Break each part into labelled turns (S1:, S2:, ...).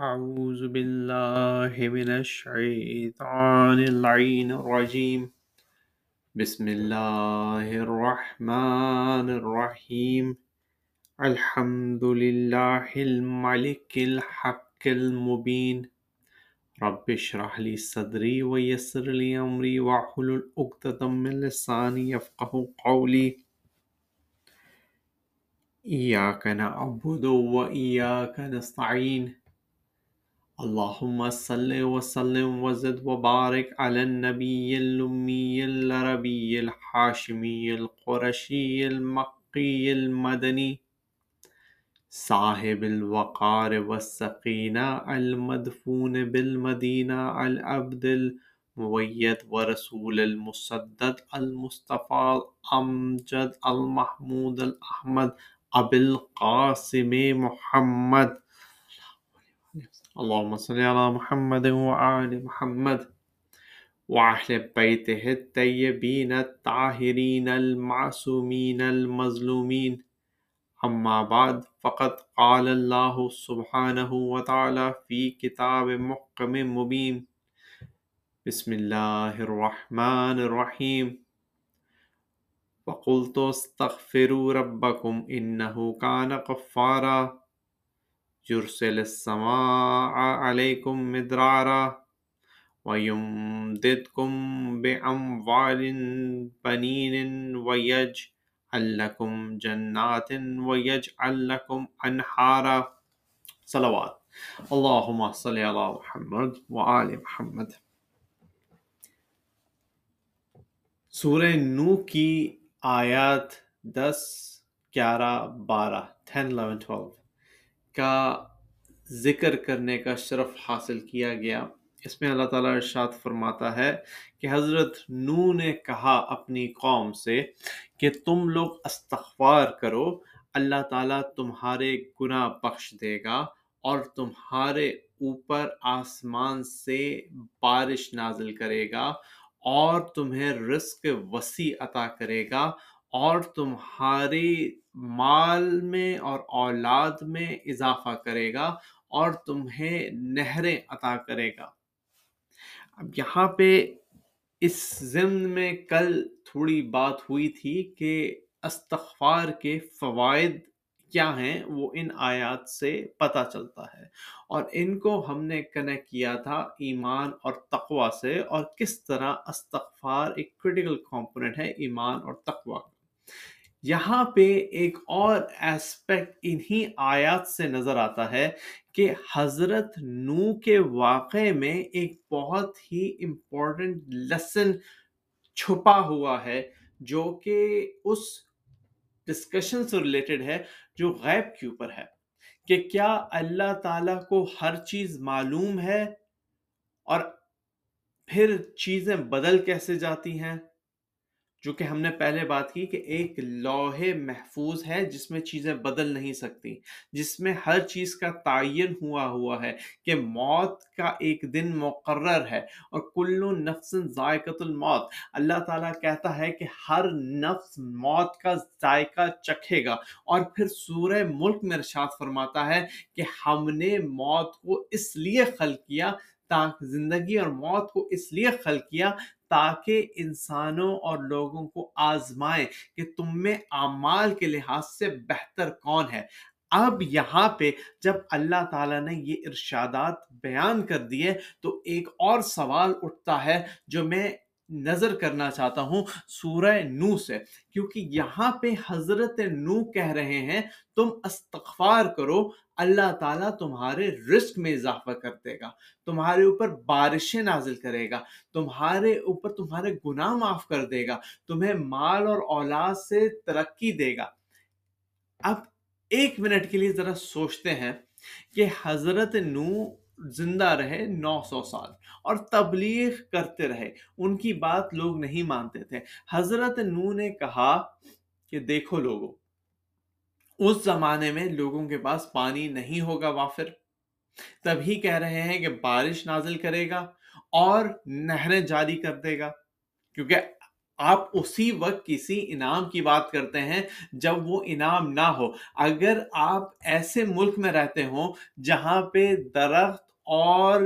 S1: أعوذ بالله من الشيطان اللعين الرجيم. بسم الله الرحمن الرحيم. الحمد لله الملك الحق المبين. رب اشرح لي صدري ويسر لي أمري واحلل عقدة من لساني يفقه قولي. إياك نعبد وإياك نستعين. اللهم صل وسلم وزد وبارك على النبي الأمي العربي الحاشمي القرشي المقي المدني صاحب الوقار والسقينة المدفون بالمدينة العبد المويد ورسول المسدد المصطفى الأمجد المحمود الأحمد أبي القاسم محمد اللهم صل على محمد وآل محمد وأهل بيته الطيبين الطاهرين المعصومين المظلومين. أما بعد، فقد قال الله سبحانه وتعالى في كتاب محكم مبين. بسم الله الرحمن الرحيم. وقلت استغفروا ربكم إنه كان غفارا. يرسل السماء عليكم مدرارا ويمددكم بأموال بنين ويجعل لكم جنات ويجعل لكم أنهارا. صلوات. اللهم صل على محمد وآل محمد. سورہ نو کی آیات دس، گیارہ، بارہ ٹین الیون، ٹویلو کا ذکر کرنے کا شرف حاصل کیا گیا۔ اس میں اللہ تعالیٰ ارشاد فرماتا ہے کہ حضرت نو نے کہا اپنی قوم سے کہ تم لوگ استغفار کرو، اللہ تعالیٰ تمہارے گناہ بخش دے گا اور تمہارے اوپر آسمان سے بارش نازل کرے گا اور تمہیں رزق وسیع عطا کرے گا اور تمہاری مال میں اور اولاد میں اضافہ کرے گا اور تمہیں نہریں عطا کرے گا۔ اب یہاں پہ اس ضمن میں کل تھوڑی بات ہوئی تھی کہ استغفار کے فوائد کیا ہیں، وہ ان آیات سے پتہ چلتا ہے۔ اور ان کو ہم نے کنیکٹ کیا تھا ایمان اور تقوا سے، اور کس طرح استغفار ایک کریٹیکل کمپوننٹ ہے ایمان اور تقوا کا۔ یہاں پہ ایک اور ایسپیکٹ انہی آیات سے نظر آتا ہے کہ حضرت نو کے واقعے میں ایک بہت ہی امپورٹنٹ لیسن چھپا ہوا ہے جو کہ اس ڈسکشن سے ریلیٹڈ ہے جو غیب کے اوپر ہے کہ کیا اللہ تعالیٰ کو ہر چیز معلوم ہے اور پھر چیزیں بدل کیسے جاتی ہیں؟ جو کہ ہم نے پہلے بات کی کہ ایک لوہے محفوظ ہے جس میں چیزیں بدل نہیں سکتی، جس میں ہر چیز کا تعین ہوا ہوا ہے کہ موت کا ایک دن مقرر ہے اور کلو نفس ذائقت الموت۔ اللہ تعالیٰ کہتا ہے کہ ہر نفس موت کا ذائقہ چکھے گا۔ اور پھر سورہ ملک میں ارشاد فرماتا ہے کہ ہم نے موت کو اس لیے خلق کیا تاکہ زندگی اور موت کو اس لیے خلق کیا تاکہ انسانوں اور لوگوں کو آزمائے کہ تم میں اعمال کے لحاظ سے بہتر کون ہے۔ اب یہاں پہ جب اللہ تعالیٰ نے یہ ارشادات بیان کر دیے تو ایک اور سوال اٹھتا ہے جو میں نظر کرنا چاہتا ہوں سورہ نو سے، کیونکہ یہاں پہ حضرت نو کہہ رہے ہیں، تم استغفار کرو، اللہ تعالیٰ تمہارے رزق میں اضافہ کر دے گا، تمہارے اوپر بارشیں نازل کرے گا، تمہارے اوپر تمہارے گناہ معاف کر دے گا، تمہیں مال اور اولاد سے ترقی دے گا۔ اب ایک منٹ کے لیے ذرا سوچتے ہیں کہ حضرت نو زندہ رہے نو سو سال اور تبلیغ کرتے رہے۔ ان کی بات لوگ نہیں مانتے تھے۔ حضرت نو نے کہا کہ دیکھو لوگوں، اس زمانے میں لوگوں کے پاس پانی نہیں ہوگا وافر۔ تبھی کہہ رہے ہیں کہ بارش نازل کرے گا اور نہریں جاری کر دے گا۔ کیونکہ آپ اسی وقت کسی انعام کی بات کرتے ہیں جب وہ انعام نہ ہو۔ اگر آپ ایسے ملک میں رہتے ہوں جہاں پہ درخت اور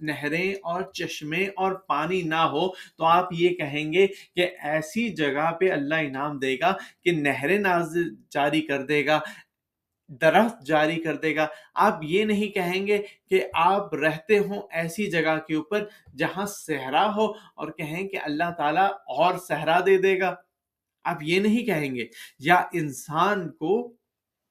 S1: نہریں اور چشمے اور پانی نہ ہو تو آپ یہ کہیں گے کہ ایسی جگہ پہ اللہ انعام دے گا کہ نہریں نازل جاری کر دے گا، درخت جاری کر دے گا۔ آپ یہ نہیں کہیں گے کہ آپ رہتے ہوں ایسی جگہ کے اوپر جہاں صحرا ہو اور کہیں کہ اللہ تعالیٰ اور صحرا دے دے گا۔ آپ یہ نہیں کہیں گے۔ یا انسان کو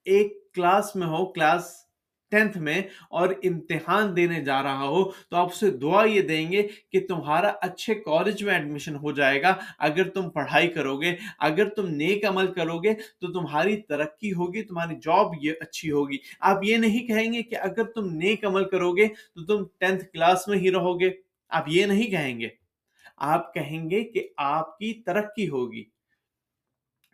S1: ایک کلاس میں ہو، کلاس ٹینتھ میں اور امتحان دینے جا رہا ہو، تو آپ اسے دعا یہ دیں گے کہ تمہارا اچھے کالج میں ایڈمیشن ہو جائے گا۔ اگر تم پڑھائی کرو گے اگر تم نیک عمل کرو گے تو تمہاری ترقی ہوگی، تمہاری جاب یہ اچھی ہوگی۔ آپ یہ نہیں کہیں گے کہ اگر تم نیک عمل کرو گے تو تم ٹینتھ کلاس میں ہی رہو گے آپ یہ نہیں کہیں گے۔ آپ کہیں گے کہ آپ کی ترقی ہوگی۔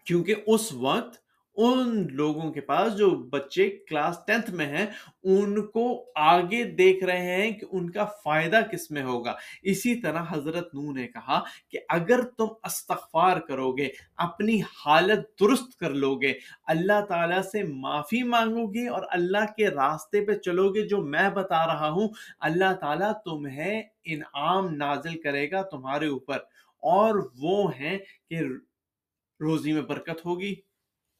S1: کیونکہ اس وقت ان لوگوں کے پاس جو بچے کلاس ٹینتھ میں ہیں، ان کو آگے دیکھ رہے ہیں کہ ان کا فائدہ کس میں ہوگا۔ اسی طرح حضرت نو نے کہا کہ اگر تم استغفار کرو گے اپنی حالت درست کر لو گے اللہ تعالیٰ سے معافی مانگو گے اور اللہ کے راستے پہ چلو گے جو میں بتا رہا ہوں، اللہ تعالیٰ تمہیں انعام نازل کرے گا تمہارے اوپر اور وہ ہیں کہ روزی میں برکت ہوگی۔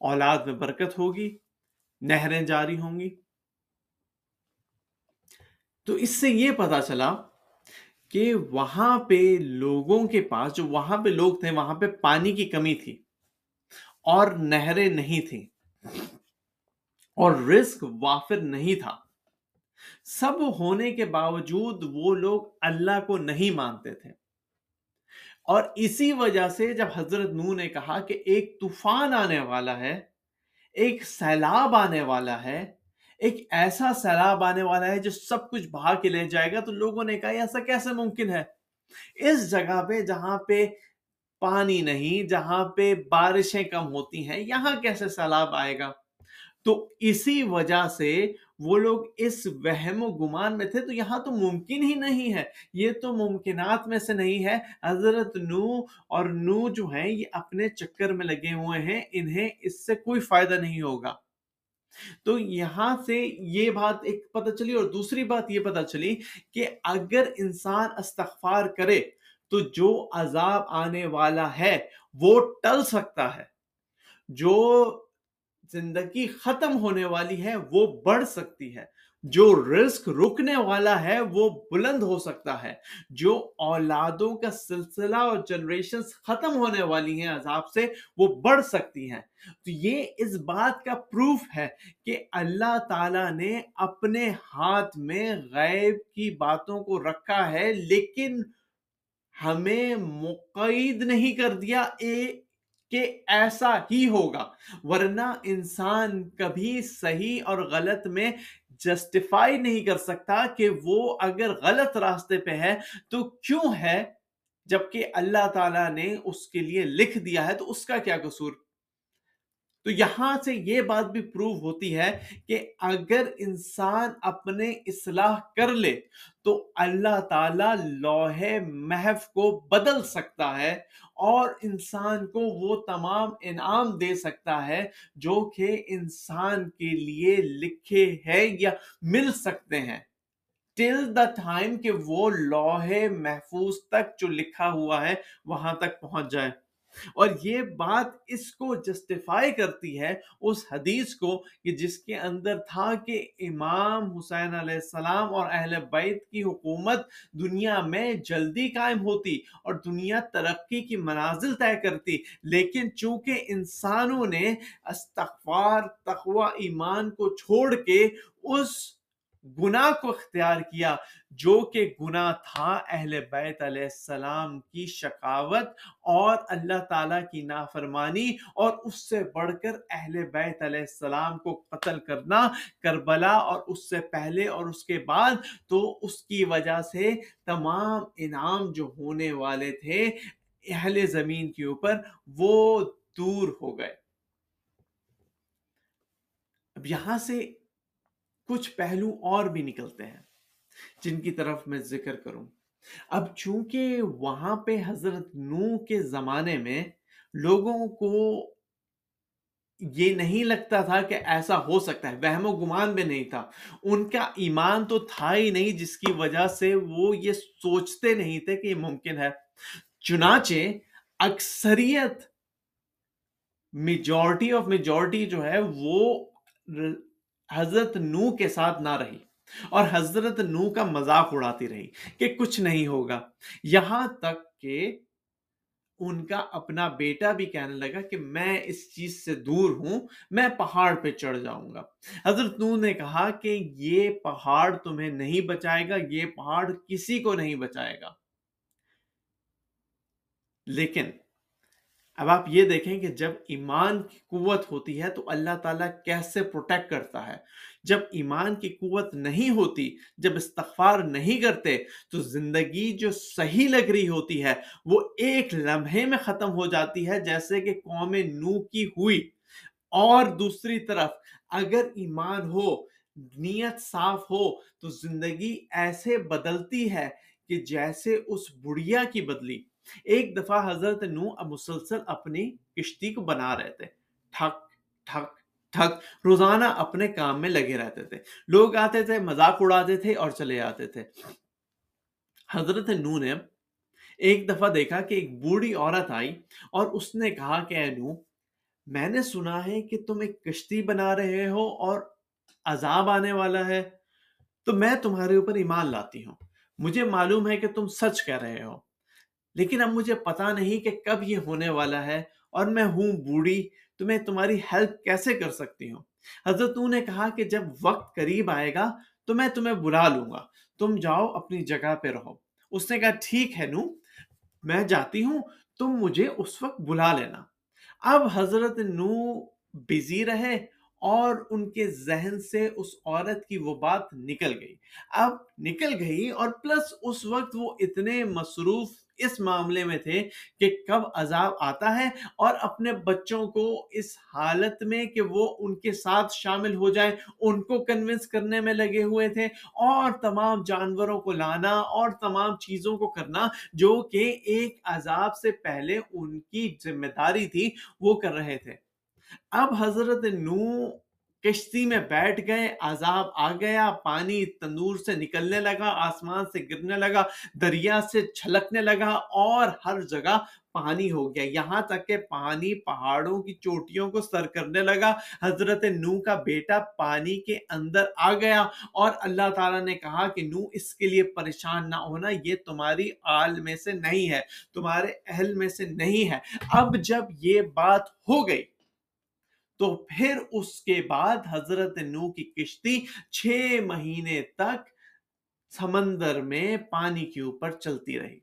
S1: اولاد میں برکت ہوگی، نہریں جاری ہوں گی۔ تو اس سے یہ پتا چلا کہ وہاں پہ لوگوں کے پاس، جو وہاں پہ لوگ تھے، وہاں پہ پانی کی کمی تھی اور نہریں نہیں تھیں اور رزق وافر نہیں تھا۔ سب ہونے کے باوجود وہ لوگ اللہ کو نہیں مانتے تھے۔ اور اسی وجہ سے جب حضرت نو نے کہا کہ ایک طوفان آنے والا ہے، ایک سیلاب آنے والا ہے، ایک ایسا سیلاب آنے والا ہے جو سب کچھ بہا کے لے جائے گا، تو لوگوں نے کہا ایسا کیسے ممکن ہے؟ اس جگہ پہ جہاں پہ پانی نہیں، جہاں پہ بارشیں کم ہوتی ہیں، یہاں کیسے سیلاب آئے گا؟ تو اسی وجہ سے وہ لوگ اس وہم و گمان میں تھے تو یہاں تو ممکن ہی نہیں ہے۔ یہ تو ممکنات میں سے نہیں ہے۔ حضرت نو اور نو جو ہیں، یہ اپنے چکر میں لگے ہوئے ہیں۔ انہیں اس سے کوئی فائدہ نہیں ہوگا۔ تو یہاں سے یہ بات ایک پتہ چلی اور دوسری بات یہ پتہ چلی کہ اگر انسان استغفار کرے تو جو عذاب آنے والا ہے، وہ ٹل سکتا ہے۔ جو زندگی ختم ہونے والی ہے، وہ بڑھ سکتی ہے۔ جو رزق رکنے والا ہے، وہ بلند ہو سکتا ہے۔ جو اولادوں کا سلسلہ اور جنریشن ختم ہونے والی ہیں عذاب سے، وہ بڑھ سکتی ہیں۔ تو یہ اس بات کا پروف ہے کہ اللہ تعالی نے اپنے ہاتھ میں غیب کی باتوں کو رکھا ہے، لیکن ہمیں مقید نہیں کر دیا ایک کہ ایسا ہی ہوگا۔ ورنہ انسان کبھی صحیح اور غلط میں جسٹیفائی نہیں کر سکتا کہ وہ اگر غلط راستے پہ ہے تو کیوں ہے؟ جبکہ اللہ تعالیٰ نے اس کے لیے لکھ دیا ہے تو اس کا کیا قصور؟ تو یہاں سے یہ بات بھی پروو ہوتی ہے کہ اگر انسان اپنے اصلاح کر لے تو اللہ تعالی لوہے محف کو بدل سکتا ہے اور انسان کو وہ تمام انعام دے سکتا ہے جو کہ انسان کے لیے لکھے ہیں یا مل سکتے ہیں۔ ٹل دا ٹائم کہ وہ لوہے محفوظ تک جو لکھا ہوا ہے وہاں تک پہنچ جائے۔ اور یہ بات اس کو جسٹیفائی کرتی ہے اس حدیث کو کہ جس کے اندر تھا کہ امام حسین علیہ السلام اور اہل بیت کی حکومت دنیا میں جلدی قائم ہوتی اور دنیا ترقی کی منازل طے کرتی، لیکن چونکہ انسانوں نے استغفار، تقوی، ایمان کو چھوڑ کے اس گناہ کو اختیار کیا، جو کہ گناہ تھا اہل بیت علیہ السلام کی شکاوت اور اللہ تعالیٰ کی نافرمانی اور اس سے بڑھ کر اہل بیت علیہ السلام کو قتل کرنا کربلا اور اس سے پہلے اور اس کے بعد، تو اس کی وجہ سے تمام انعام جو ہونے والے تھے اہل زمین کے اوپر، وہ دور ہو گئے۔ اب یہاں سے کچھ پہلو اور بھی نکلتے ہیں جن کی طرف میں ذکر کروں۔ اب چونکہ وہاں پہ حضرت نو کے زمانے میں لوگوں کو یہ نہیں لگتا تھا کہ ایسا ہو سکتا ہے، وہم و گمان بھی نہیں تھا۔ ان کا ایمان تو تھا ہی نہیں، جس کی وجہ سے وہ یہ سوچتے نہیں تھے کہ یہ ممکن ہے۔ چنانچہ اکثریت میجورٹی آف میجورٹی جو ہے وہ حضرت نو کے ساتھ نہ رہی اور حضرت نو کا مذاق اڑاتی رہی کہ کچھ نہیں ہوگا۔ یہاں تک کہ ان کا اپنا بیٹا بھی کہنے لگا کہ میں اس چیز سے دور ہوں، میں پہاڑ پہ چڑھ جاؤں گا۔ حضرت نو نے کہا کہ یہ پہاڑ تمہیں نہیں بچائے گا، یہ پہاڑ کسی کو نہیں بچائے گا۔ لیکن اب آپ یہ دیکھیں کہ جب ایمان کی قوت ہوتی ہے تو اللہ تعالیٰ کیسے پروٹیکٹ کرتا ہے؟ جب ایمان کی قوت نہیں ہوتی، جب استغفار نہیں کرتے، تو زندگی جو صحیح لگ رہی ہوتی ہے، وہ ایک لمحے میں ختم ہو جاتی ہے، جیسے کہ قوم نو کی ہوئی۔ اور دوسری طرف، اگر ایمان ہو، نیت صاف ہو، تو زندگی ایسے بدلتی ہے کہ جیسے اس بڑھیا کی بدلی۔ ایک دفعہ حضرت نو اب مسلسل اپنی کشتی کو بنا رہے تھے۔ ٹھک ٹھک ٹھک، روزانہ اپنے کام میں لگے رہتے تھے۔ لوگ آتے تھے، مذاق اڑاتے تھے اور چلے آتے تھے۔ حضرت نو نے ایک دفعہ دیکھا کہ ایک بوڑھی عورت آئی اور اس نے کہا کہ اے نو، میں نے سنا ہے کہ تم ایک کشتی بنا رہے ہو اور عذاب آنے والا ہے۔ تو میں تمہارے اوپر ایمان لاتی ہوں۔ مجھے معلوم ہے کہ تم سچ کہہ رہے ہو۔ لیکن اب مجھے پتا نہیں کہ کب یہ ہونے والا ہے اور میں ہوں بوڑھی، تو میں تمہاری ہیلپ کیسے کر سکتی ہوں؟ حضرت نے کہا کہ جب وقت قریب آئے گا تو میں تمہیں بلا لوں گا۔ تم جاؤ اپنی جگہ پہ رہو۔ اس نے کہا، ٹھیک ہے نو، میں جاتی ہوں، تم مجھے اس وقت بلا لینا۔ اب حضرت نو بزی رہے اور ان کے ذہن سے اس عورت کی وہ بات نکل گئی۔ اب نکل گئی اور پلس اس وقت وہ اتنے مصروف اس معاملے میں تھے کہ کب عذاب آتا ہے اور اپنے بچوں کو اس حالت میں کہ وہ ان کے ساتھ شامل ہو جائیں ان کو کنونس کرنے میں لگے ہوئے تھے اور تمام جانوروں کو لانا اور تمام چیزوں کو کرنا جو کہ ایک عذاب سے پہلے ان کی ذمہ داری تھی، وہ کر رہے تھے۔ اب حضرت نو کشتی میں بیٹھ گئے، عذاب آ گیا، پانی تندور سے نکلنے لگا، آسمان سے گرنے لگا، دریا سے چھلکنے لگا اور ہر جگہ پانی ہو گیا۔ یہاں تک کہ پانی پہاڑوں کی چوٹیوں کو سر کرنے لگا۔ حضرت نو کا بیٹا پانی کے اندر آ گیا اور اللہ تعالیٰ نے کہا کہ نو اس کے لیے پریشان نہ ہونا، یہ تمہاری آل میں سے نہیں ہے، تمہارے اہل میں سے نہیں ہے۔ اب جب یہ بات ہو گئی تو پھر اس کے بعد حضرت نو کی کشتی چھ مہینے تک سمندر میں پانی کے اوپر چلتی رہی۔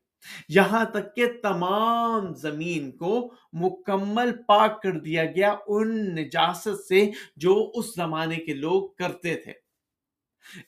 S1: یہاں تک کہ تمام زمین کو مکمل پاک کر دیا گیا ان نجاست سے جو اس زمانے کے لوگ کرتے تھے۔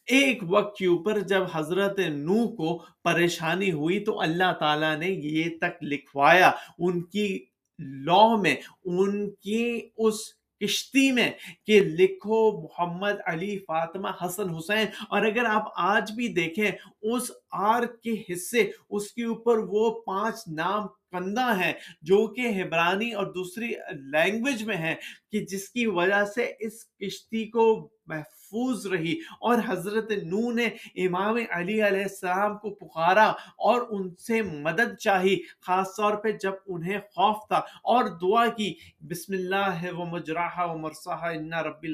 S1: ایک وقت کے اوپر جب حضرت نو کو پریشانی ہوئی تو اللہ تعالیٰ نے یہ تک لکھوایا، ان کی لوح میں، ان کی اس کشتی میں کہ لکھو محمد علی فاطمہ حسن حسین۔ اور اگر آپ آج بھی دیکھیں، اس آر کے حصے، اس کے اوپر وہ پانچ نام کندہ ہیں جو کہ ہبرانی اور دوسری لینگویج میں ہیں، کہ جس کی وجہ سے اس کشتی کو محفوظ محفوظ رہی اور حضرت نو نے امام علی علیہ السلام کو پکارا اور ان سے مدد چاہی، خاص طور پہ جب انہیں خوف تھا اور دعا کی، بسم اللہ و مجراہ و مرساہ انا ربی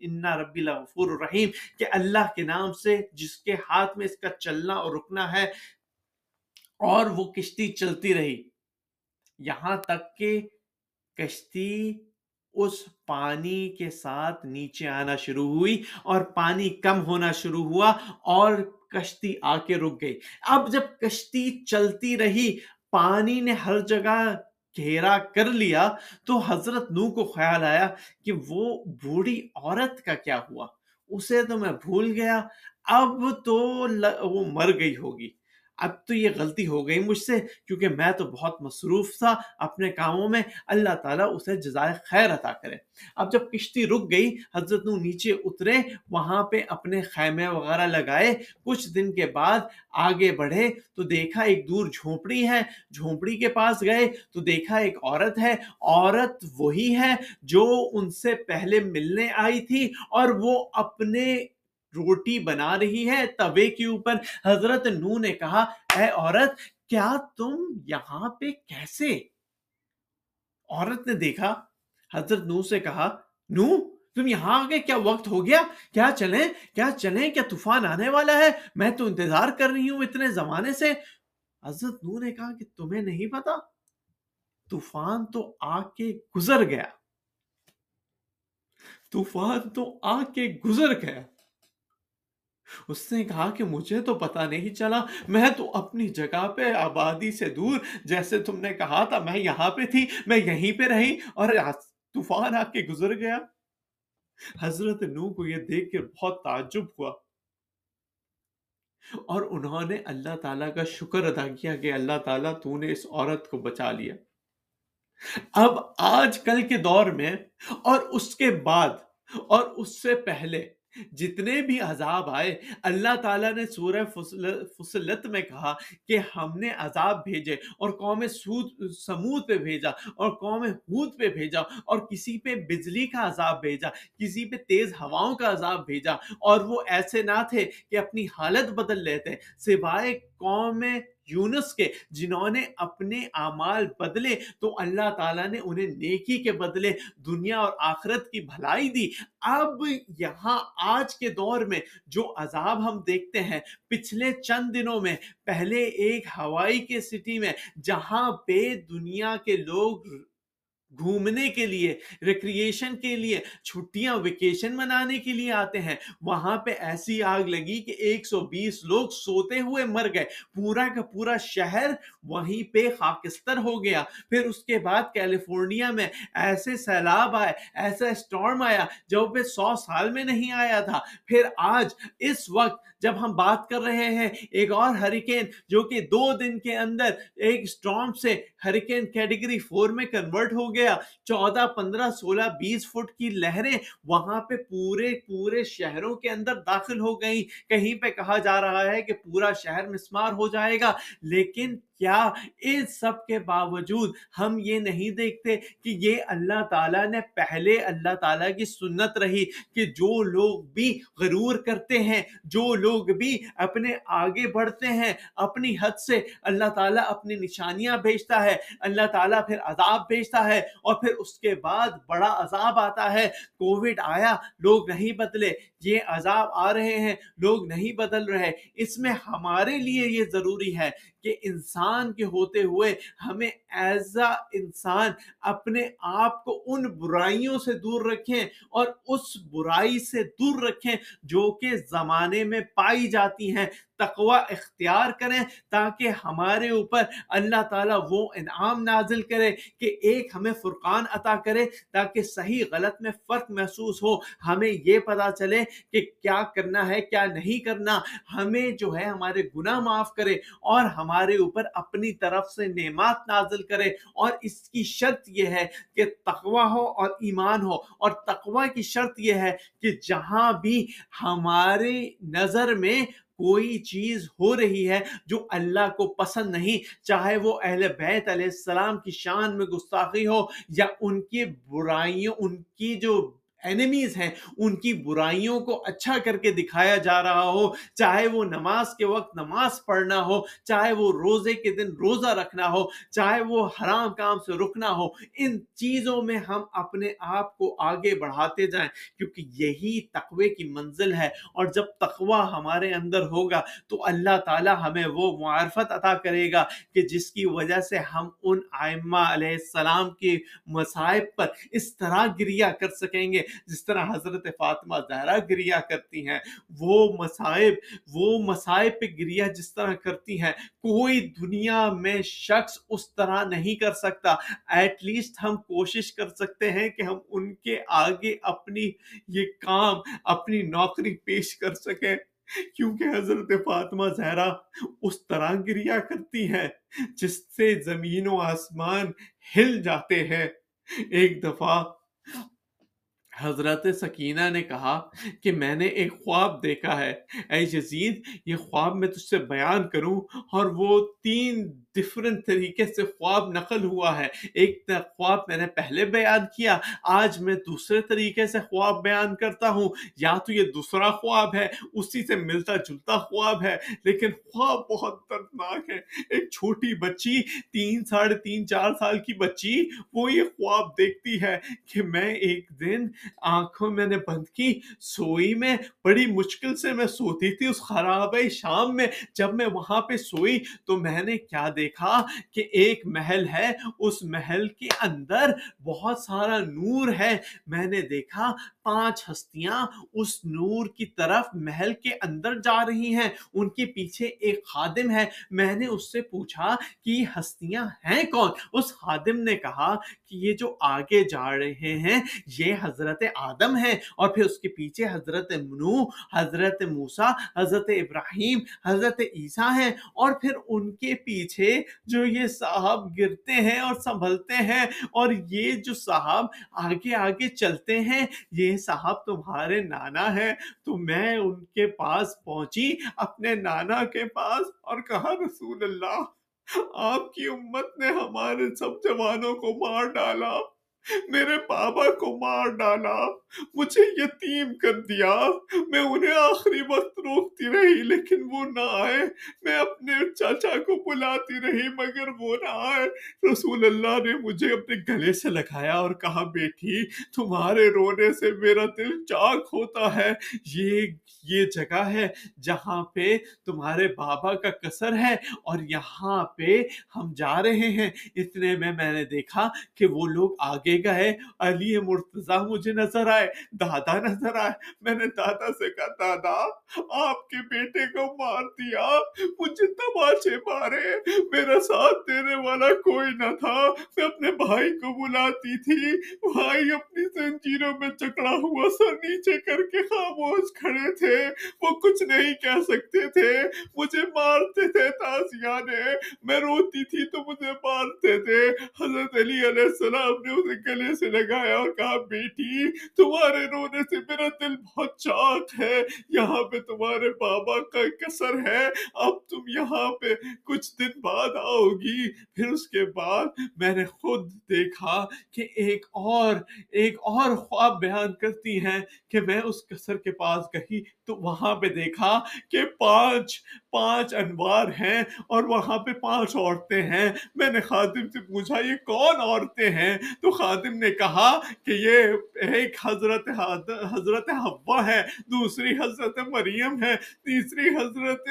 S1: انا ربی الغفور الرحیم، کہ اللہ کے نام سے جس کے ہاتھ میں اس کا چلنا اور رکنا ہے اور وہ کشتی چلتی رہی۔ یہاں تک کہ کشتی اس پانی کے ساتھ نیچے آنا شروع ہوئی اور پانی کم ہونا شروع ہوا اور کشتی آ کے رک گئی۔ اب جب کشتی چلتی رہی، پانی نے ہر جگہ گھیرا کر لیا تو حضرت نو کو خیال آیا کہ وہ بوڑھی عورت کا کیا ہوا۔ اسے تو میں بھول گیا، اب تو وہ مر گئی ہوگی۔ اب تو یہ غلطی ہو گئی مجھ سے، کیونکہ میں تو بہت مصروف تھا اپنے کاموں میں۔ اللہ تعالیٰ اسے جزائے خیر عطا کرے۔ اب جب کشتی رک گئی، حضرت نو نیچے اترے، وہاں پہ اپنے خیمے وغیرہ لگائے۔ کچھ دن کے بعد آگے بڑھے، تو دیکھا ایک دور جھونپڑی ہے۔ جھونپڑی کے پاس گئے، تو دیکھا ایک عورت ہے۔ عورت وہی ہے جو ان سے پہلے ملنے آئی تھی اور وہ اپنے روٹی بنا رہی ہے توے کے اوپر۔ حضرت نو نے کہا، اے عورت، کیا تم یہاں پہ کیسے؟ عورت نے دیکھا، حضرت نو سے کہا نو تم یہاں آگے کیا وقت ہو گیا؟ کیا چلیں؟ کیا چلیں؟ کیا طوفان آنے والا ہے؟ میں تو انتظار کر رہی ہوں اتنے زمانے سے۔ حضرت نو نے کہا کہ تمہیں نہیں پتا، طوفان تو آ کے گزر گیا۔ طوفان تو آ کے گزر گیا۔ اس نے کہا کہ مجھے تو پتا نہیں چلا، میں تو اپنی جگہ پہ آبادی سے دور، جیسے تم نے کہا تھا، میں یہاں پہ تھی، میں یہیں پہ رہی اور طوفان آ کے گزر گیا۔ حضرت نو کو یہ دیکھ کے بہت تعجب ہوا۔ اور انہوں نے اللہ تعالیٰ کا شکر ادا کیا کہ اللہ تعالیٰ تو نے اس عورت کو بچا لیا۔ اب آج کل کے دور میں اور اس کے بعد اور اس سے پہلے جتنے بھی عذاب آئے، اللہ تعالیٰ نے سورہ فصلت میں کہا کہ ہم نے عذاب بھیجے اور قوم سود، سمود پہ بھیجا اور قوم ہود پہ بھیجا اور کسی پہ بجلی کا عذاب بھیجا، کسی پہ تیز ہواؤں کا عذاب بھیجا اور وہ ایسے نہ تھے کہ اپنی حالت بدل لیتے، سوائے قوم یونس کے، جنہوں نے اپنے اعمال بدلے، تو اللہ تعالیٰ نے انہیں نیکی کے بدلے دنیا اور آخرت کی بھلائی دی۔ اب یہاں آج کے دور میں جو عذاب ہم دیکھتے ہیں، پچھلے چند دنوں میں، پہلے ایک ہوائی کے سٹی میں، جہاں پہ دنیا کے لوگ گھومنے کے لیے ریکریشن کے لیے، چھٹیاں ویکیشن منانے کے لیے آتے ہیں۔ وہاں پہ ایسی آگ لگی کہ ایک سو بیس لوگ سوتے ہوئے مر گئے۔ پورا کا پورا شہر وہیں پہ خاکستر ہو گیا۔ پھر اس کے بعد کیلیفورنیا میں ایسے سیلاب آئے، ایسا اسٹارم آیا جو پہ سو سال میں نہیں آیا تھا۔ پھر آج اس وقت جب ہم بات کر رہے ہیں، ایک اور ہریکین جو کہ دو دن کے اندر ایک اسٹارم سے ہریکین کیٹیگری فور میں کنورٹ ہو گیا۔ چودہ، پندرہ، سولہ، بیس فٹ کی لہریں وہاں پہ پورے پورے شہروں کے اندر داخل ہو گئی کہیں پہ کہا جا رہا ہے کہ پورا شہر مسمار ہو جائے گا، لیکن کیا اس سب کے باوجود ہم یہ نہیں دیکھتے کہ یہ اللہ تعالیٰ نے پہلے اللہ تعالیٰ کی سنت رہی کہ جو لوگ بھی غرور کرتے ہیں، جو لوگ بھی اپنے آگے بڑھتے ہیں، اپنی حد سے اللہ تعالیٰ اپنی نشانیاں بھیجتا ہے۔ اللہ تعالیٰ پھر عذاب بھیجتا ہے اور پھر اس کے بعد بڑا عذاب آتا ہے۔ کووڈ آیا، لوگ نہیں بدلے۔ یہ عذاب آ رہے ہیں، لوگ نہیں بدل رہے۔ اس میں ہمارے لیے یہ ضروری ہے کہ انسان کے ہوتے ہوئے ہمیں ایز اے انسان اپنے آپ کو ان برائیوں سے دور رکھیں اور اس برائی سے دور رکھیں جو کہ زمانے میں پائی جاتی ہیں۔ تقوی اختیار کریں تاکہ ہمارے اوپر اللہ تعالیٰ وہ انعام نازل کرے، کہ ایک ہمیں فرقان عطا کرے تاکہ صحیح غلط میں فرق محسوس ہو۔ ہمیں یہ پتا چلے کہ کیا کرنا ہے، کیا نہیں کرنا۔ ہمیں جو ہے ہمارے گناہ معاف کرے اور ہمارے اوپر اپنی طرف سے نعمات نازل کرے۔ اور اس کی شرط یہ ہے کہ تقوی ہو اور ایمان ہو۔ اور تقوی کی شرط یہ ہے کہ جہاں بھی ہمارے نظر میں کوئی چیز ہو رہی ہے جو اللہ کو پسند نہیں، چاہے وہ اہل بیت علیہ السلام کی شان میں گستاخی ہو یا ان کی برائیوں، ان کی جو اینمیز ہیں، ان کی برائیوں کو اچھا کر کے دکھایا جا رہا ہو۔ چاہے وہ نماز کے وقت نماز پڑھنا ہو، چاہے وہ روزے کے دن روزہ رکھنا ہو، چاہے وہ حرام کام سے رکنا ہو، ان چیزوں میں ہم اپنے آپ کو آگے بڑھاتے جائیں۔ کیونکہ یہی تقوی کی منزل ہے۔ اور جب تقوی ہمارے اندر ہوگا تو اللہ تعالی ہمیں وہ معرفت عطا کرے گا کہ جس کی وجہ سے ہم ان آئمہ علیہ السلام کے مصائب پر اس طرح گریا کر سکیں گے۔ جس طرح حضرت فاطمہ زہرا گریا کرتی ہیں، وہ مسائب وہ مسائب پہ گریا جس طرح کرتی ہیں، کوئی دنیا میں شخص اس طرح نہیں کر سکتا۔ ایٹ لیسٹ ہم کوشش کر سکتے ہیں کہ ہم ان کے آگے اپنی یہ کام، اپنی نوکری پیش کر سکیں۔ کیونکہ حضرت فاطمہ زہرا اس طرح گریا کرتی ہیں جس سے زمین و آسمان ہل جاتے ہیں۔ ایک دفعہ حضرت سکینہ نے کہا کہ میں نے ایک خواب دیکھا ہے۔ اے یزید، یہ خواب میں تجھ سے بیان کروں اور وہ تین ڈفرنٹ طریقے سے خواب نقل ہوا ہے۔ ایک خواب میں نے پہلے بیان کیا، آج میں دوسرے طریقے سے خواب بیان کرتا ہوں۔ یا تو یہ دوسرا خواب ہے، اسی سے ملتا جلتا خواب ہے۔ لیکن خواب بہت دردناک ہے۔ ایک چھوٹی بچی، تین ساڑھے تین، چار سال کی بچی، وہ یہ خواب دیکھتی ہے کہ میں ایک دن آنکھوں میں نے بند کی، سوئی میں، بڑی مشکل سے میں سوتی تھی اس خراب شام میں۔ جب میں وہاں پہ سوئی تو میں نے کیا دیکھا دیکھا کہ ایک محل ہے، اس محل کے اندر بہت سارا نور ہے۔ میں نے دیکھا پانچ ہستیاں اس نور کی طرف محل کے اندر جا رہی ہیں۔ ان کے پیچھے ایک خادم ہے۔ میں نے اس سے پوچھا کہ یہ ہستیاں ہیں کون؟ اس خادم نے کہا کہ یہ جو آگے جا رہے ہیں، یہ حضرت آدم ہے اور پھر اس کے پیچھے حضرت منو حضرت موسا حضرت ابراہیم، حضرت عیسیٰ ہیں۔ اور پھر ان کے پیچھے جو یہ صاحب گرتے ہیں اور سنبھلتے ہیں اور یہ جو صاحب آگے آگے چلتے ہیں، یہ صاحب تمہارے نانا ہے تو میں ان کے پاس پہنچی اپنے نانا کے پاس اور کہا، رسول اللہ، آپ کی امت نے ہمارے سب جوانوں کو مار ڈالا۔ میرے بابا کو مار ڈالا، مجھے یتیم کر دیا۔ میں انہیں آخری وقت روکتی رہی، لیکن وہ نہ آئے۔ میں اپنے چاچا کو بلاتی رہی، مگر وہ نہ آئے۔ رسول اللہ نے مجھے اپنے گلے سے لگایا اور کہا، بیٹی، تمہارے رونے سے میرا دل چاک ہوتا ہے۔ یہ یہ جگہ ہے جہاں پہ تمہارے بابا کا کسر ہے اور یہاں پہ ہم جا رہے ہیں۔ اتنے میں میں نے دیکھا کہ وہ لوگ آگے گئے علی مرتضی مجھے نظر آئے، دادا نظر آئے. میں نے دادا سے کہا، دادا، آپ کے بیٹے کو مار دیا، مجھے تماشے مارے، میرا ساتھ دینے والا کوئی نہ تھا، میں اپنے بھائی کو بلاتی تھی، بھائی اپنی زنجیروں میں چکڑا ہوا سر نیچے کر کے خاموش کھڑے تھے، وہ کچھ نہیں کہہ سکتے تھے، مجھے مارتے تھے تازیہ نے میں روتی تھی تو مجھے مارتے تھے، حضرت علی علیہ السلام نے اسے گلے سے لگایا اور کہا، بیٹی، تمہارے رونے سے میرا دل بہت چاک ہے۔ یہاں پہ تمہارے بابا کا کسر ہے۔ اب تم یہاں پہ کچھ دن بعد آؤ گی پھر اس کے بعد میں نے خود دیکھا کہ ایک اور ایک اور خواب بیان کرتی ہیں کہ میں اس کسر کے پاس گئی تو وہاں پہ دیکھا کہ پانچ پانچ انوار ہیں اور وہاں پہ پانچ عورتیں ہیں۔ میں نے خادم سے پوچھا، یہ کون عورتیں ہیں؟ تو خادم نے کہا کہ یہ ایک حضرت حضرت حوا ہے، دوسری حضرت مریم ہے، تیسری حضرت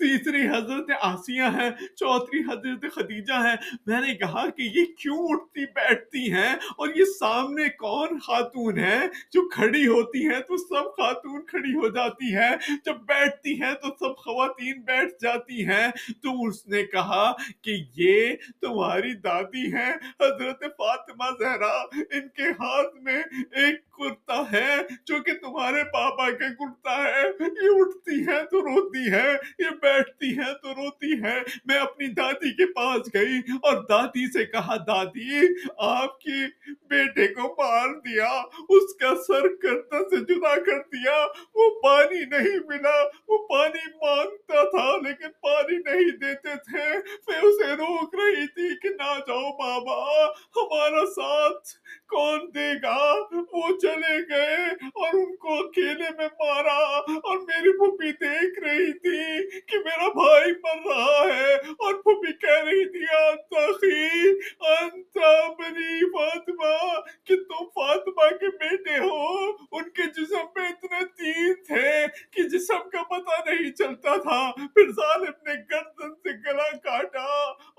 S1: تیسری حضرت آسیہ ہے چوتھی حضرت خدیجہ ہے میں نے کہا کہ یہ کیوں اٹھتی بیٹھتی ہیں؟ اور یہ سامنے کون خاتون ہے؟ جو کھڑی ہوتی ہیں تو سب خاتون کھڑی ہو جاتی ہے جب بیٹھتی ہیں تو سب خواتین بیٹھ جاتی ہیں۔ تو اس نے کہا کہ یہ تمہاری دادی ہیں۔ حضرت فاطمہ زہرا، ان کے ہاتھ میں ایک کرتا ہے جو کہ تمہارے پاپا کے کرتا ہے۔ یہ اٹھتی ہے تو روتی ہے، یہ بیٹھتی ہے تو روتی ہے۔ میں اپنی دادی کے پاس گئی اور دادی سے کہا، دادی، آپ کی بیٹے کو مار دیا، اس کا سر کرتا سے جدا کر دیا۔ وہ پانی نہیں ملا، وہ پانی مانگتا تھا لیکن پانی نہیں دیتے تھے۔ میں اسے روک رہی تھی کہ نہ جاؤ بابا، ہمارا ساتھ کون دے گا؟ وہ چل چلے گئے اور ان کو اکیلے میں مارا اور میری پھوپھی دیکھ رہی تھی کہ میرا بھائی مر رہا ہے اور پھوپھی کہہ رہی تھی انتخی انتا بنی فاطمہ، کہ تم فاطمہ کے بیٹے ہو۔ ان کے جسم پہ اتنے تین تھے کہ جسم کا پتہ نہیں چلتا تھا۔ پھر ظالم نے گردن سے گلا کاٹا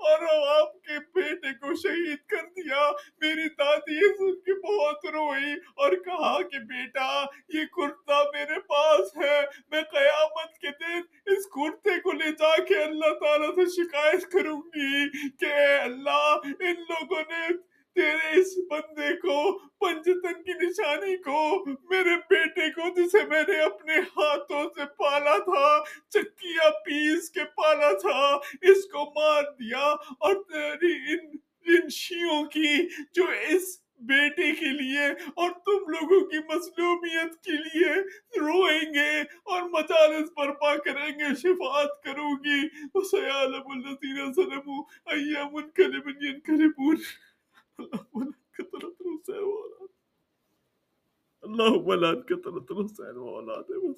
S1: اور آپ کے بیٹے کو شہید کر دیا۔ میری دادی سن کے بہت روئی اور کہا کہ بیٹا، یہ کرتا میرے پاس ہے۔ میں قیامت کے دن اس کرتے کو لے جا کے اللہ تعالیٰ سے شکایت کروں گی کہ اللہ، ان لوگوں نے تیرے اس بندے کو، پنجتن کی نشانی کو، میرے بیٹے کو جسے میں نے اپنے ہاتھوں سے پالا تھا چکیا پیس کے پالا تھا، اس کو مار دیا۔ اور تیری ان ان شیوں کی جو اس بیٹے کے لیے اور تم لوگوں کی مظلومیت کے لیے روئیں گے اور مجالس برپا کریں گے، شفاعت کروں گی۔ وسیعلم الذین ظلموا، ایام انقلب ینقلبون۔ اللہم لان کثرت حسین و اولاد۔ اللہم